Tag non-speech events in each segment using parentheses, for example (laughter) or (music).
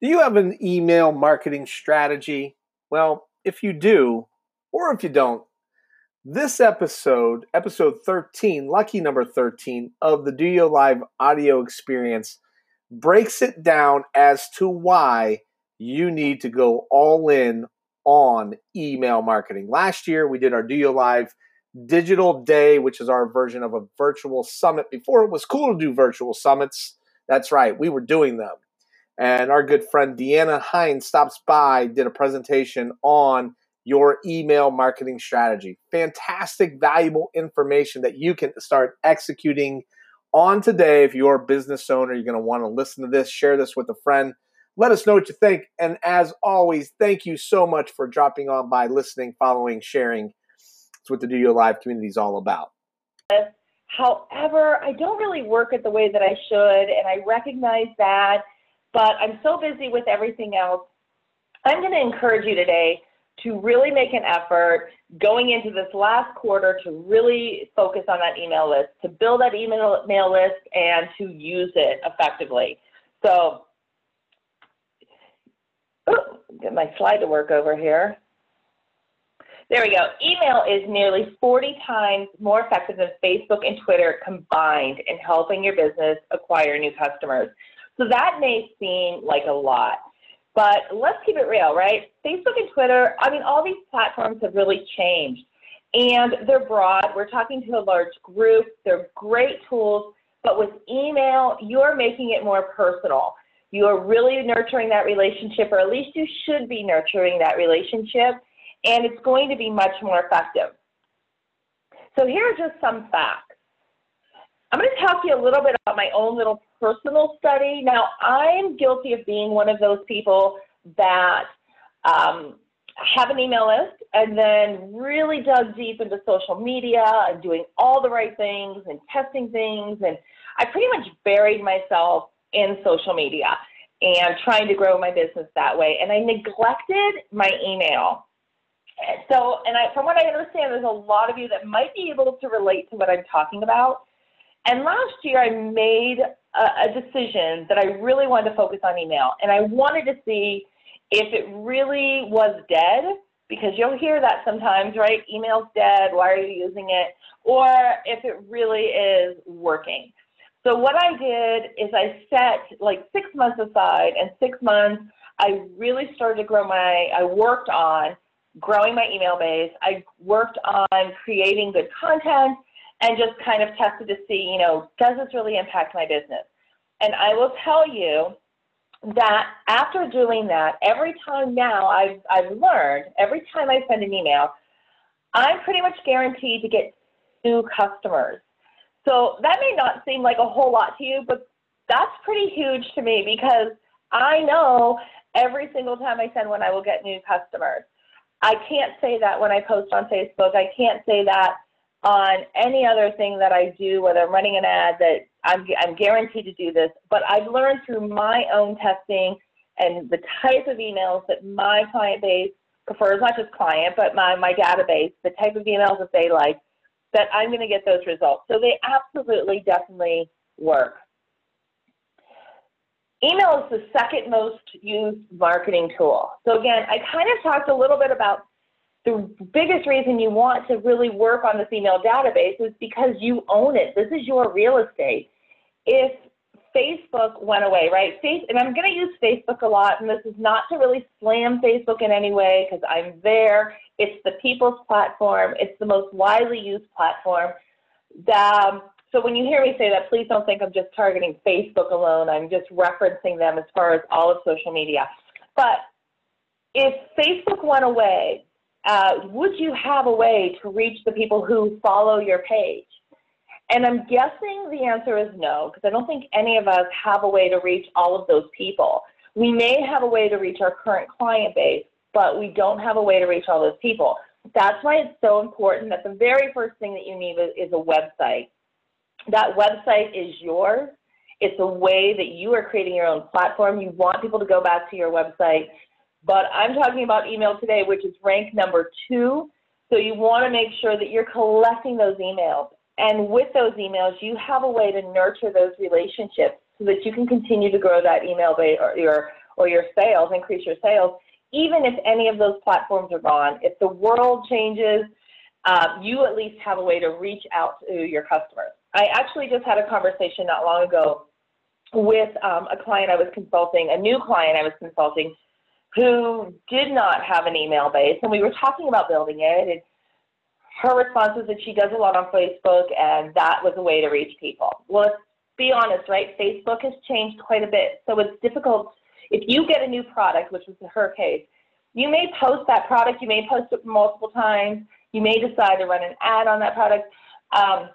Do you have an email marketing strategy? Well, if you do, or if you don't, this episode, episode 13, lucky number 13 of the DoYo Live audio experience, breaks it down as to why you need to go all in on email marketing. Last year, we did our DoYo Live digital day, which is our version of a virtual summit. Before it was cool to do virtual summits, that's right, we were doing them and our good friend Deanna Hinz stops by, did a presentation on your email marketing strategy. Fantastic, valuable information that you can start executing on today. If you're a business owner, you're going to want to listen to this, share this with a friend. Let us know what you think. And as always, thank you so much for dropping on by, listening, following, sharing. It's what the DoYo Live community is all about. However, I don't really work it the way that I should, and I recognize that but I'm so busy with everything else. I'm going to encourage you today to really make an effort going into this last quarter to really focus on that email list, to build that email mail list, and to use it effectively. So, get my slide to work over here. There we go. Email is nearly 40 times more effective than Facebook and Twitter combined in helping your business acquire new customers. So that may seem like a lot, but let's keep it real, right? Facebook and Twitter, I mean, all these platforms have really changed and they're broad. We're talking to a large group. They're great tools, but with email, you're making it more personal. You are really nurturing that relationship, or at least you should be nurturing that relationship, and it's going to be much more effective. So here are just some facts. I'm going to talk to you a little bit about my own little personal study. Now, I'm guilty of being one of those people that um, have an email list and then really dug deep into social media and doing all the right things and testing things. And I pretty much buried myself in social media and trying to grow my business that way. And I neglected my email. So, and I, from what I understand, there's a lot of you that might be able to relate to what I'm talking about. And last year, I made a, a decision that I really wanted to focus on email, and I wanted to see if it really was dead, because you'll hear that sometimes, right? Email's dead, why are you using it? Or if it really is working. So what I did is I set like six months aside, and six months I really started to grow my, I worked on growing my email base. I worked on creating good content and just kind of tested to see, you know, does this really impact my business? And I will tell you that after doing that, every time now I've, I've learned, every time I send an email, I'm pretty much guaranteed to get new customers. So that may not seem like a whole lot to you, but that's pretty huge to me because I know every single time I send one, I will get new customers. I can't say that when I post on Facebook. I can't say that on any other thing that I do, whether I'm running an ad that I'm, I'm guaranteed to do this, but I've learned through my own testing and the type of emails that my client base prefers, not just client, but my, my database, the type of emails that they like, that I'm going to get those results. So they absolutely, definitely work. Email is the second most used marketing tool. So again, I kind of talked a little bit about the biggest reason you want to really work on this email database is because you own it. This is your real estate. If Facebook went away, right? And I'm going to use Facebook a lot, and this is not to really slam Facebook in any way because I'm there. It's the people's platform. It's the most widely used platform. Um, so when you hear me say that, please don't think I'm just targeting Facebook alone. I'm just referencing them as far as all of social media. But if Facebook went away, uh, would you have a way to reach the people who follow your page? And I'm guessing the answer is no, because I don't think any of us have a way to reach all of those people. We may have a way to reach our current client base, but we don't have a way to reach all those people. That's why it's so important that the very first thing that you need is a website. That website is yours. It's a way that you are creating your own platform. You want people to go back to your website but I'm talking about email today, which is rank number two. So you want to make sure that you're collecting those emails. And with those emails, you have a way to nurture those relationships so that you can continue to grow that email base or your or your sales, increase your sales, even if any of those platforms are gone. If the world changes, uh, you at least have a way to reach out to your customers. I actually just had a conversation not long ago with um, a client I was consulting, a new client I was consulting, who did not have an email base, and we were talking about building it. And her response was that she does a lot on Facebook, and that was a way to reach people. Well, let's be honest, right? Facebook has changed quite a bit, so it's difficult. If you get a new product, which was her case, you may post that product, you may post it multiple times, you may decide to run an ad on that product. Um,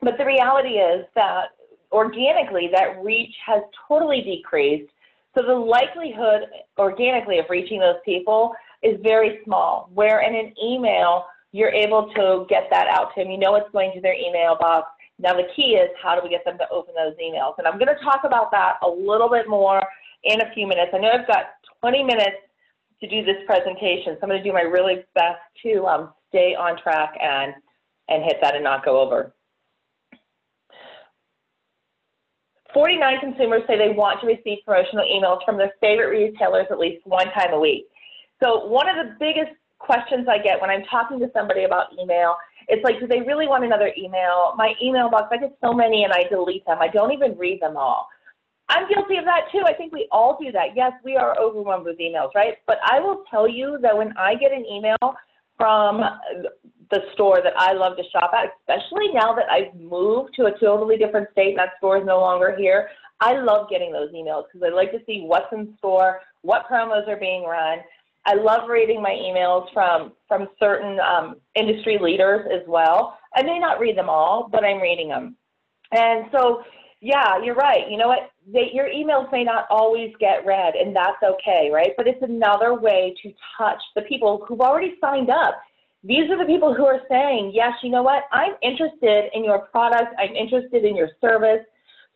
but the reality is that organically, that reach has totally decreased. So the likelihood organically of reaching those people is very small. Where in an email, you're able to get that out to them. You know it's going to their email box. Now the key is how do we get them to open those emails? And I'm going to talk about that a little bit more in a few minutes. I know I've got 20 minutes to do this presentation, so I'm going to do my really best to um, stay on track and, and hit that and not go over. 49 consumers say they want to receive promotional emails from their favorite retailers at least one time a week. So one of the biggest questions I get when I'm talking to somebody about email, it's like, do they really want another email? My email box, I get so many and I delete them. I don't even read them all. I'm guilty of that too. I think we all do that. Yes, we are overwhelmed with emails, right? But I will tell you that when I get an email from the store that I love to shop at, especially now that I've moved to a totally different state and that store is no longer here. I love getting those emails because I like to see what's in store, what promos are being run. I love reading my emails from from certain um, industry leaders as well. I may not read them all, but I'm reading them. And so, yeah, you're right. You know what? They, your emails may not always get read, and that's okay, right? But it's another way to touch the people who've already signed up these are the people who are saying, yes, you know what, I'm interested in your product, I'm interested in your service.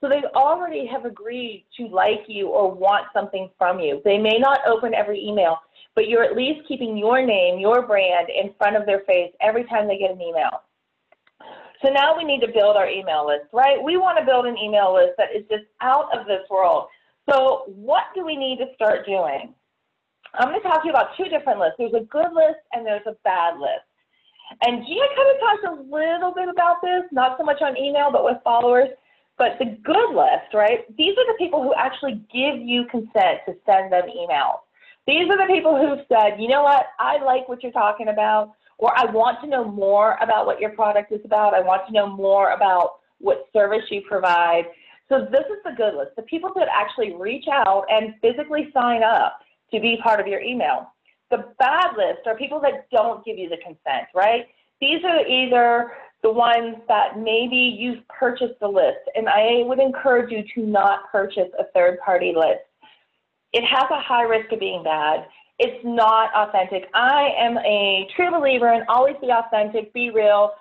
So they already have agreed to like you or want something from you. They may not open every email, but you're at least keeping your name, your brand in front of their face every time they get an email. So now we need to build our email list, right? We want to build an email list that is just out of this world. So what do we need to start doing? I'm going to talk to you about two different lists. There's a good list and there's a bad list. And Gia kind of talked a little bit about this, not so much on email, but with followers. But the good list, right? These are the people who actually give you consent to send them emails. These are the people who've said, you know what, I like what you're talking about, or I want to know more about what your product is about. I want to know more about what service you provide. So this is the good list. The people that actually reach out and physically sign up to be part of your email. The bad list are people that don't give you the consent, right? These are either the ones that maybe you've purchased the list, and I would encourage you to not purchase a third party list. It has a high risk of being bad. It's not authentic. I am a true believer in always be authentic, be real,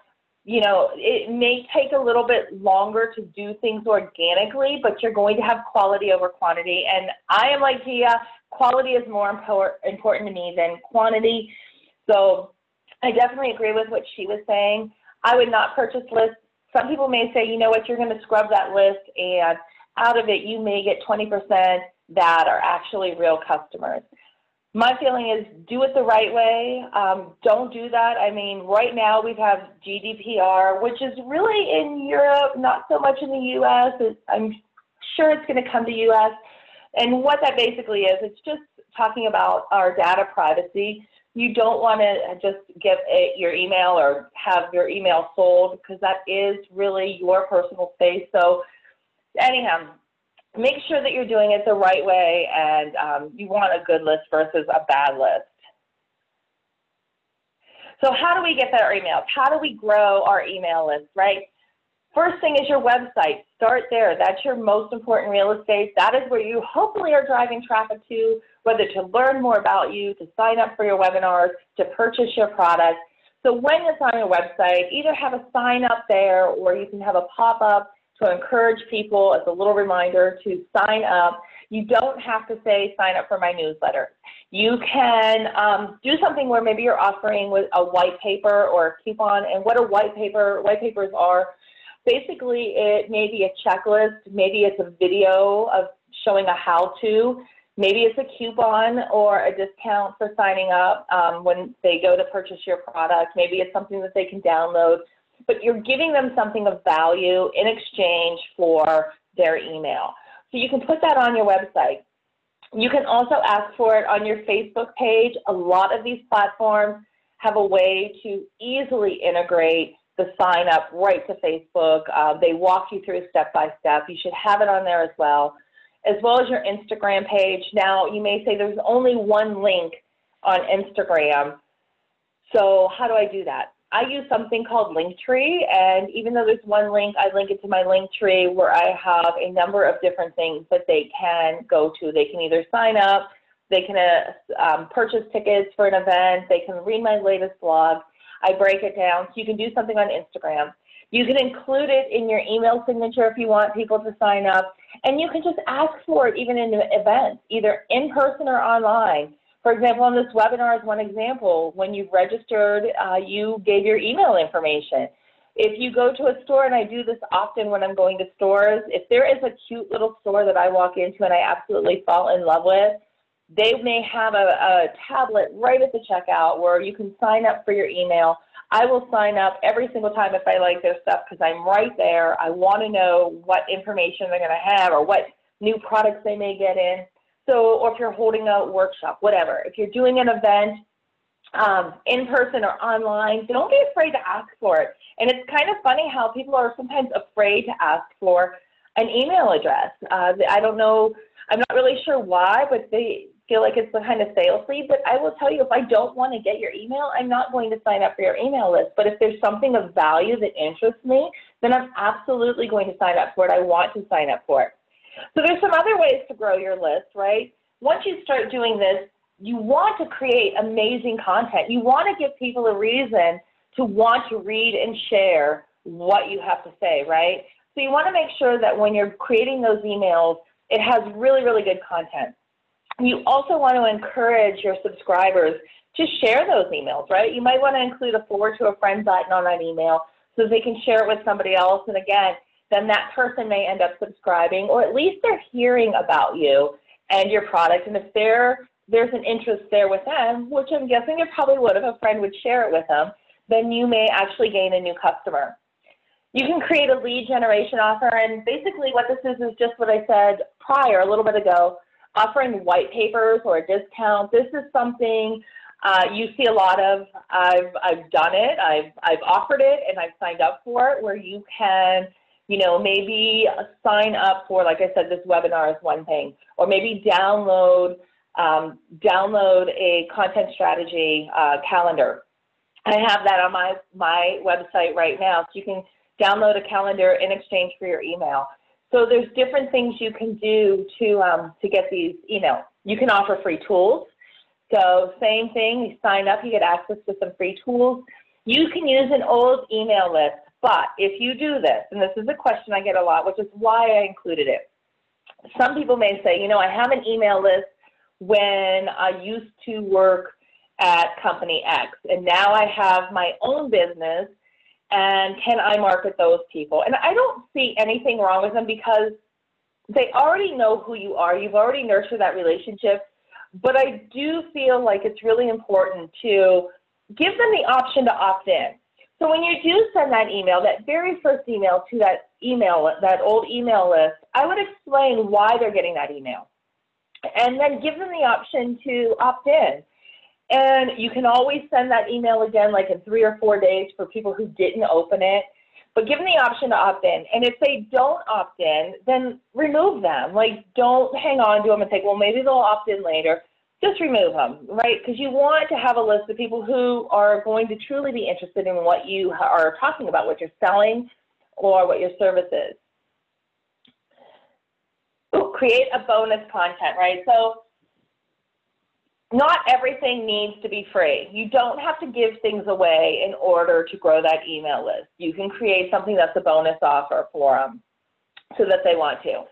you know, it may take a little bit longer to do things organically, but you're going to have quality over quantity. And I am like Gia, quality is more important to me than quantity. So I definitely agree with what she was saying. I would not purchase lists. Some people may say, you know what, you're going to scrub that list, and out of it, you may get 20% that are actually real customers my feeling is do it the right way. Um, don't do that. I mean, right now we have GDPR, which is really in Europe, not so much in the U.S. I'm sure it's going to come to the U.S. And what that basically is, it's just talking about our data privacy. You don't want to just give a, your email or have your email sold because that is really your personal space. So anyhow, make sure that you're doing it the right way and um, you want a good list versus a bad list. So how do we get our emails? How do we grow our email list, right? First thing is your website. Start there. That's your most important real estate. That is where you hopefully are driving traffic to, whether to learn more about you, to sign up for your webinars, to purchase your product. So when it's on your website, either have a sign up there or you can have a pop-up to encourage people as a little reminder to sign up. You don't have to say sign up for my newsletter. You can um, do something where maybe you're offering with a white paper or a coupon. And what a white paper, white papers are, basically it may be a checklist, maybe it's a video of showing a how-to. Maybe it's a coupon or a discount for signing up um, when they go to purchase your product. Maybe it's something that they can download. But you're giving them something of value in exchange for their email. So you can put that on your website. You can also ask for it on your Facebook page. A lot of these platforms have a way to easily integrate the sign up right to Facebook. Uh, they walk you through step by step. You should have it on there as well as well as your Instagram page. Now, you may say there's only one link on Instagram. So how do I do that? I use something called Linktree, and even though there's one link, I link it to my Linktree where I have a number of different things that they can go to. They can either sign up, they can uh, um, purchase tickets for an event, they can read my latest blog. I break it down so you can do something on Instagram. You can include it in your email signature if you want people to sign up. And you can just ask for it even in events, either in person or online. For example, on this webinar is one example. When you registered, uh, you gave your email information. If you go to a store, and I do this often when I'm going to stores, if there is a cute little store that I walk into and I absolutely fall in love with, they may have a, a tablet right at the checkout where you can sign up for your email I will sign up every single time if I like their stuff because I'm right there. I want to know what information they're going to have or what new products they may get in. So, or if you're holding a workshop, whatever. If you're doing an event um, in person or online, don't be afraid to ask for it. And it's kind of funny how people are sometimes afraid to ask for an email address. Uh, I don't know, I'm not really sure why, but they feel like it's kind of sales lead, but I will tell you if I don't want to get your email, I'm not going to sign up for your email list. But if there's something of value that interests me, then I'm absolutely going to sign up for it. I want to sign up for it. So there's some other ways to grow your list, right? Once you start doing this, you want to create amazing content. You want to give people a reason to want to read and share what you have to say, right? So you want to make sure that when you're creating those emails, it has really, really good content. You also want to encourage your subscribers to share those emails, right? You might want to include a forward to a friend button on that email so they can share it with somebody else. And again, then that person may end up subscribing, or at least they're hearing about you and your product. And if there there's an interest there with them, which I'm guessing it probably would if a friend would share it with them, then you may actually gain a new customer. You can create a lead generation offer, and basically what this is is just what I said prior, a little bit ago, offering white papers or a discount. This is something uh, you see a lot of. I've, I've done it, I've, I've offered it, and I've signed up for it where you can, you know, maybe sign up for, like I said, this webinar is one thing, or maybe download, um, download a content strategy uh, calendar. I have that on my, my website right now, so you can download a calendar in exchange for your email. So there's different things you can do to, um, to get these emails. You can offer free tools. So same thing, you sign up, you get access to some free tools. You can use an old email list, but if you do this, and this is a question I get a lot, which is why I included it. Some people may say, you know, I have an email list when I used to work at company X, and now I have my own business and can I market those people? And I don't see anything wrong with them because they already know who you are. You've already nurtured that relationship. But I do feel like it's really important to give them the option to opt in. So when you do send that email, that very first email to that email, that old email list, I would explain why they're getting that email. And then give them the option to opt in. And you can always send that email again, like in three or four days for people who didn't open it. But give them the option to opt in. And if they don't opt in, then remove them. Like, don't hang on to them and think, well, maybe they'll opt in later. Just remove them, right? Because you want to have a list of people who are going to truly be interested in what you are talking about, what you're selling, or what your service is. Ooh, create a bonus content, right? So not everything needs to be free. You don't have to give things away in order to grow that email list. You can create something that's a bonus offer for them so that they want to.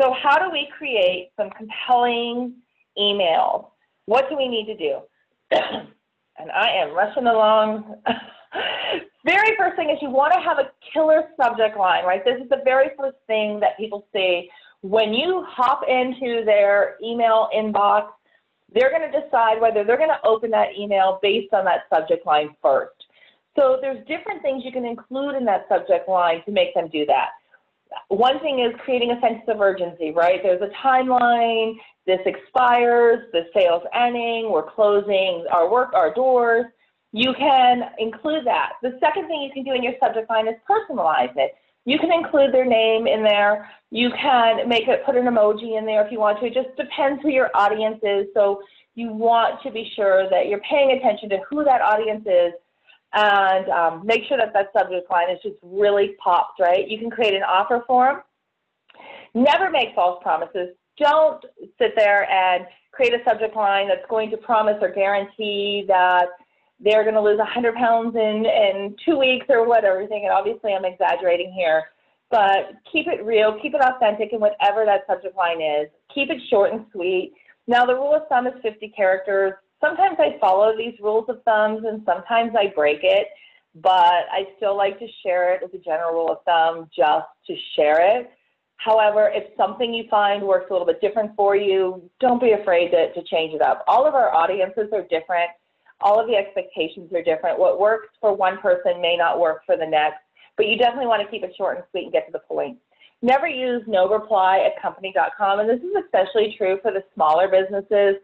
So how do we create some compelling emails? What do we need to do? (clears throat) and I am rushing along. (laughs) very first thing is you want to have a killer subject line, right? This is the very first thing that people see When you hop into their email inbox, they're going to decide whether they're going to open that email based on that subject line first. So there's different things you can include in that subject line to make them do that. One thing is creating a sense of urgency, right? There's a timeline, this expires, the sale's ending, we're closing our work, our doors. You can include that. The second thing you can do in your subject line is personalize it. You can include their name in there. You can make it, put an emoji in there if you want to. It just depends who your audience is. So you want to be sure that you're paying attention to who that audience is and um, make sure that that subject line is just really popped, right? You can create an offer form. Never make false promises. Don't sit there and create a subject line that's going to promise or guarantee that they're going to lose 100 pounds in, in two weeks or whatever. Thing, and obviously, I'm exaggerating here, but keep it real, keep it authentic and whatever that subject line is. Keep it short and sweet. Now, the rule of thumb is 50 characters sometimes I follow these rules of thumbs and sometimes I break it, but I still like to share it as a general rule of thumb just to share it. However, if something you find works a little bit different for you, don't be afraid to, to change it up. All of our audiences are different. All of the expectations are different. What works for one person may not work for the next, but you definitely want to keep it short and sweet and get to the point. Never use no reply at company.com, and this is especially true for the smaller businesses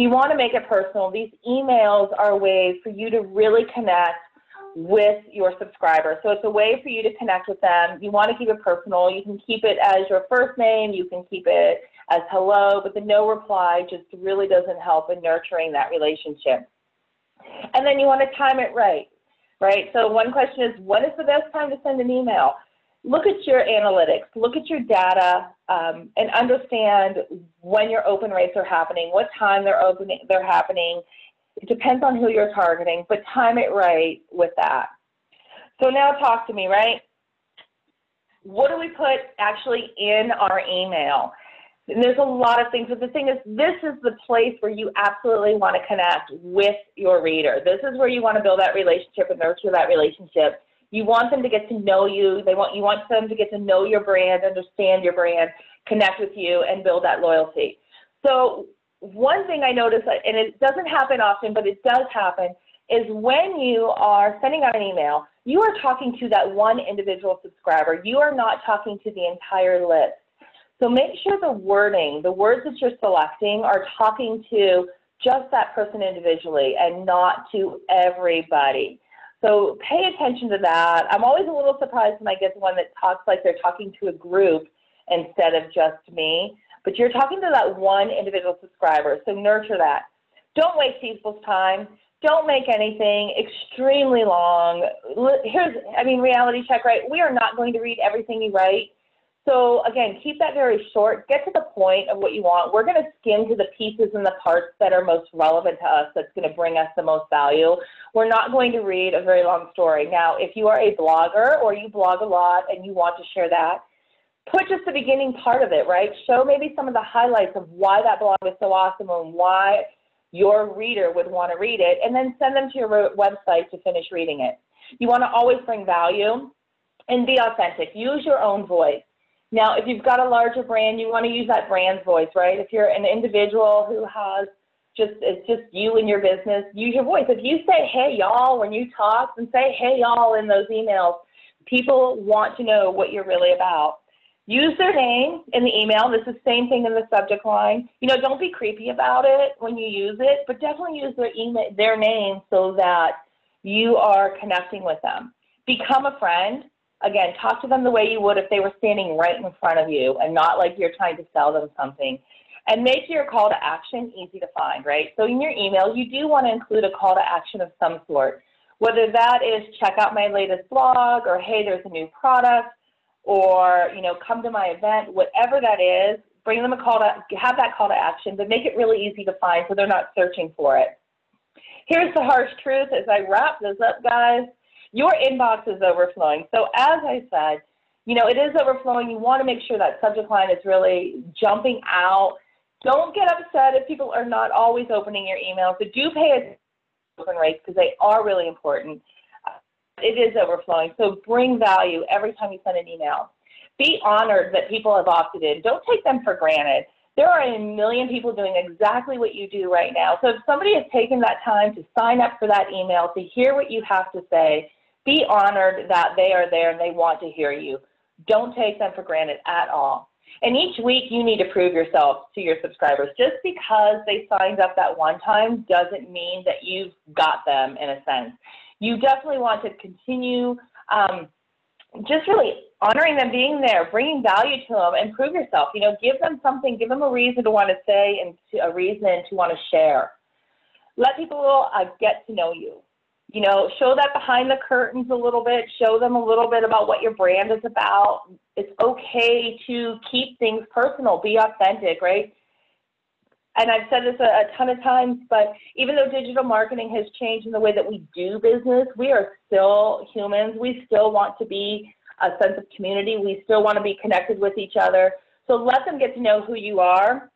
you want to make it personal. These emails are a way for you to really connect with your subscribers. So it's a way for you to connect with them. You want to keep it personal. You can keep it as your first name. You can keep it as hello, but the no reply just really doesn't help in nurturing that relationship. And then you want to time it right, right? So one question is, when is the best time to send an email? look at your analytics, look at your data, um, and understand when your open rates are happening, what time they're opening, they're happening. It depends on who you're targeting, but time it right with that. So now talk to me, right? What do we put actually in our email? And there's a lot of things, but the thing is, this is the place where you absolutely want to connect with your reader. This is where you want to build that relationship and nurture that relationship you want them to get to know you. They want you want them to get to know your brand, understand your brand, connect with you, and build that loyalty. So one thing I notice, uh, and it doesn't happen often, but it does happen, is when you are sending out an email, you are talking to that one individual subscriber. You are not talking to the entire list. So make sure the wording, the words that you're selecting are talking to just that person individually and not to everybody. So pay attention to that. I'm always a little surprised when I get one that talks like they're talking to a group instead of just me. But you're talking to that one individual subscriber, so nurture that. Don't waste people's time. Don't make anything extremely long. Here's, I mean, reality check, right? We are not going to read everything you write. So again, keep that very short. Get to the point of what you want. We're going to skim to the pieces and the parts that are most relevant to us that's going to bring us the most value. We're not going to read a very long story. Now, if you are a blogger or you blog a lot and you want to share that, put just the beginning part of it, right? Show maybe some of the highlights of why that blog is so awesome and why your reader would want to read it, and then send them to your website to finish reading it. You want to always bring value and be authentic. Use your own voice. Now, if you've got a larger brand, you want to use that brand's voice, right? If you're an individual who has just it's just you and your business, use your voice. If you say "Hey y'all" when you talk, and say "Hey y'all" in those emails, people want to know what you're really about. Use their name in the email. This is the same thing in the subject line. You know, don't be creepy about it when you use it, but definitely use their email, their name, so that you are connecting with them. Become a friend again, talk to them the way you would if they were standing right in front of you and not like you're trying to sell them something. And make your call to action easy to find, right? So in your email, you do want to include a call to action of some sort, whether that is check out my latest blog or hey, there's a new product or, you know, come to my event, whatever that is, bring them a call to, have that call to action, but make it really easy to find so they're not searching for it. Here's the harsh truth as I wrap this up, guys your inbox is overflowing. So as I said, you know, it is overflowing. You want to make sure that subject line is really jumping out. Don't get upset if people are not always opening your emails, but do pay attention to open rates because they are really important. It is overflowing. So bring value every time you send an email. Be honored that people have opted in. Don't take them for granted. There are a million people doing exactly what you do right now. So if somebody has taken that time to sign up for that email, to hear what you have to say, be honored that they are there and they want to hear you. Don't take them for granted at all. And each week you need to prove yourself to your subscribers. Just because they signed up that one time doesn't mean that you've got them in a sense. You definitely want to continue um, just really honoring them being there, bringing value to them, and prove yourself. You know, give them something, give them a reason to want to say and to, a reason to want to share. Let people uh, get to know you you know, show that behind the curtains a little bit, show them a little bit about what your brand is about. It's okay to keep things personal, be authentic, right? And I've said this a, a ton of times, but even though digital marketing has changed in the way that we do business, we are still humans. We still want to be a sense of community. We still want to be connected with each other. So let them get to know who you are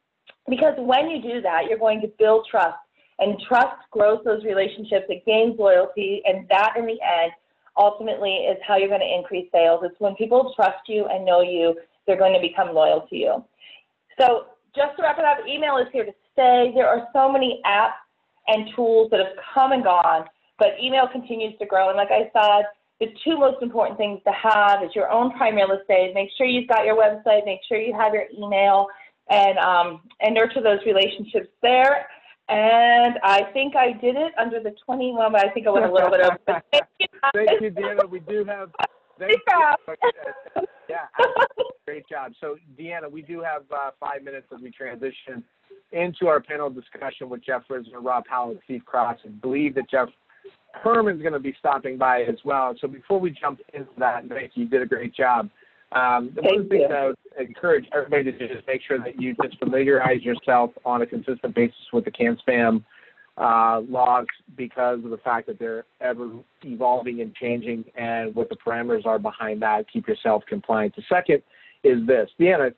because when you do that, you're going to build trust and trust grows those relationships, it gains loyalty, and that in the end ultimately is how you're going to increase sales. It's when people trust you and know you, they're going to become loyal to you. So just to wrap it up, email is here to stay. There are so many apps and tools that have come and gone, but email continues to grow. And like I said, the two most important things to have is your own prime real estate. Make sure you've got your website. Make sure you have your email, and um, and nurture those relationships there. And I think I did it under the 21, but I think I went a little bit over. Thank (laughs) you, thank you, Deanna. We do have. Thank you. Yeah, (laughs) great job. So, Deanna, we do have uh, five minutes as we transition into our panel discussion with Jeff Risner, Rob Powell, and Steve Cross. I believe that Jeff Herman's going to be stopping by as well. So, before we jump into that, thank you. You did a great job. Um, the one thing that I would encourage everybody to do is make sure that you just familiarize yourself on a consistent basis with the CAN spam uh, laws because of the fact that they're ever evolving and changing and what the parameters are behind that. Keep yourself compliant. The second is this. Deanna,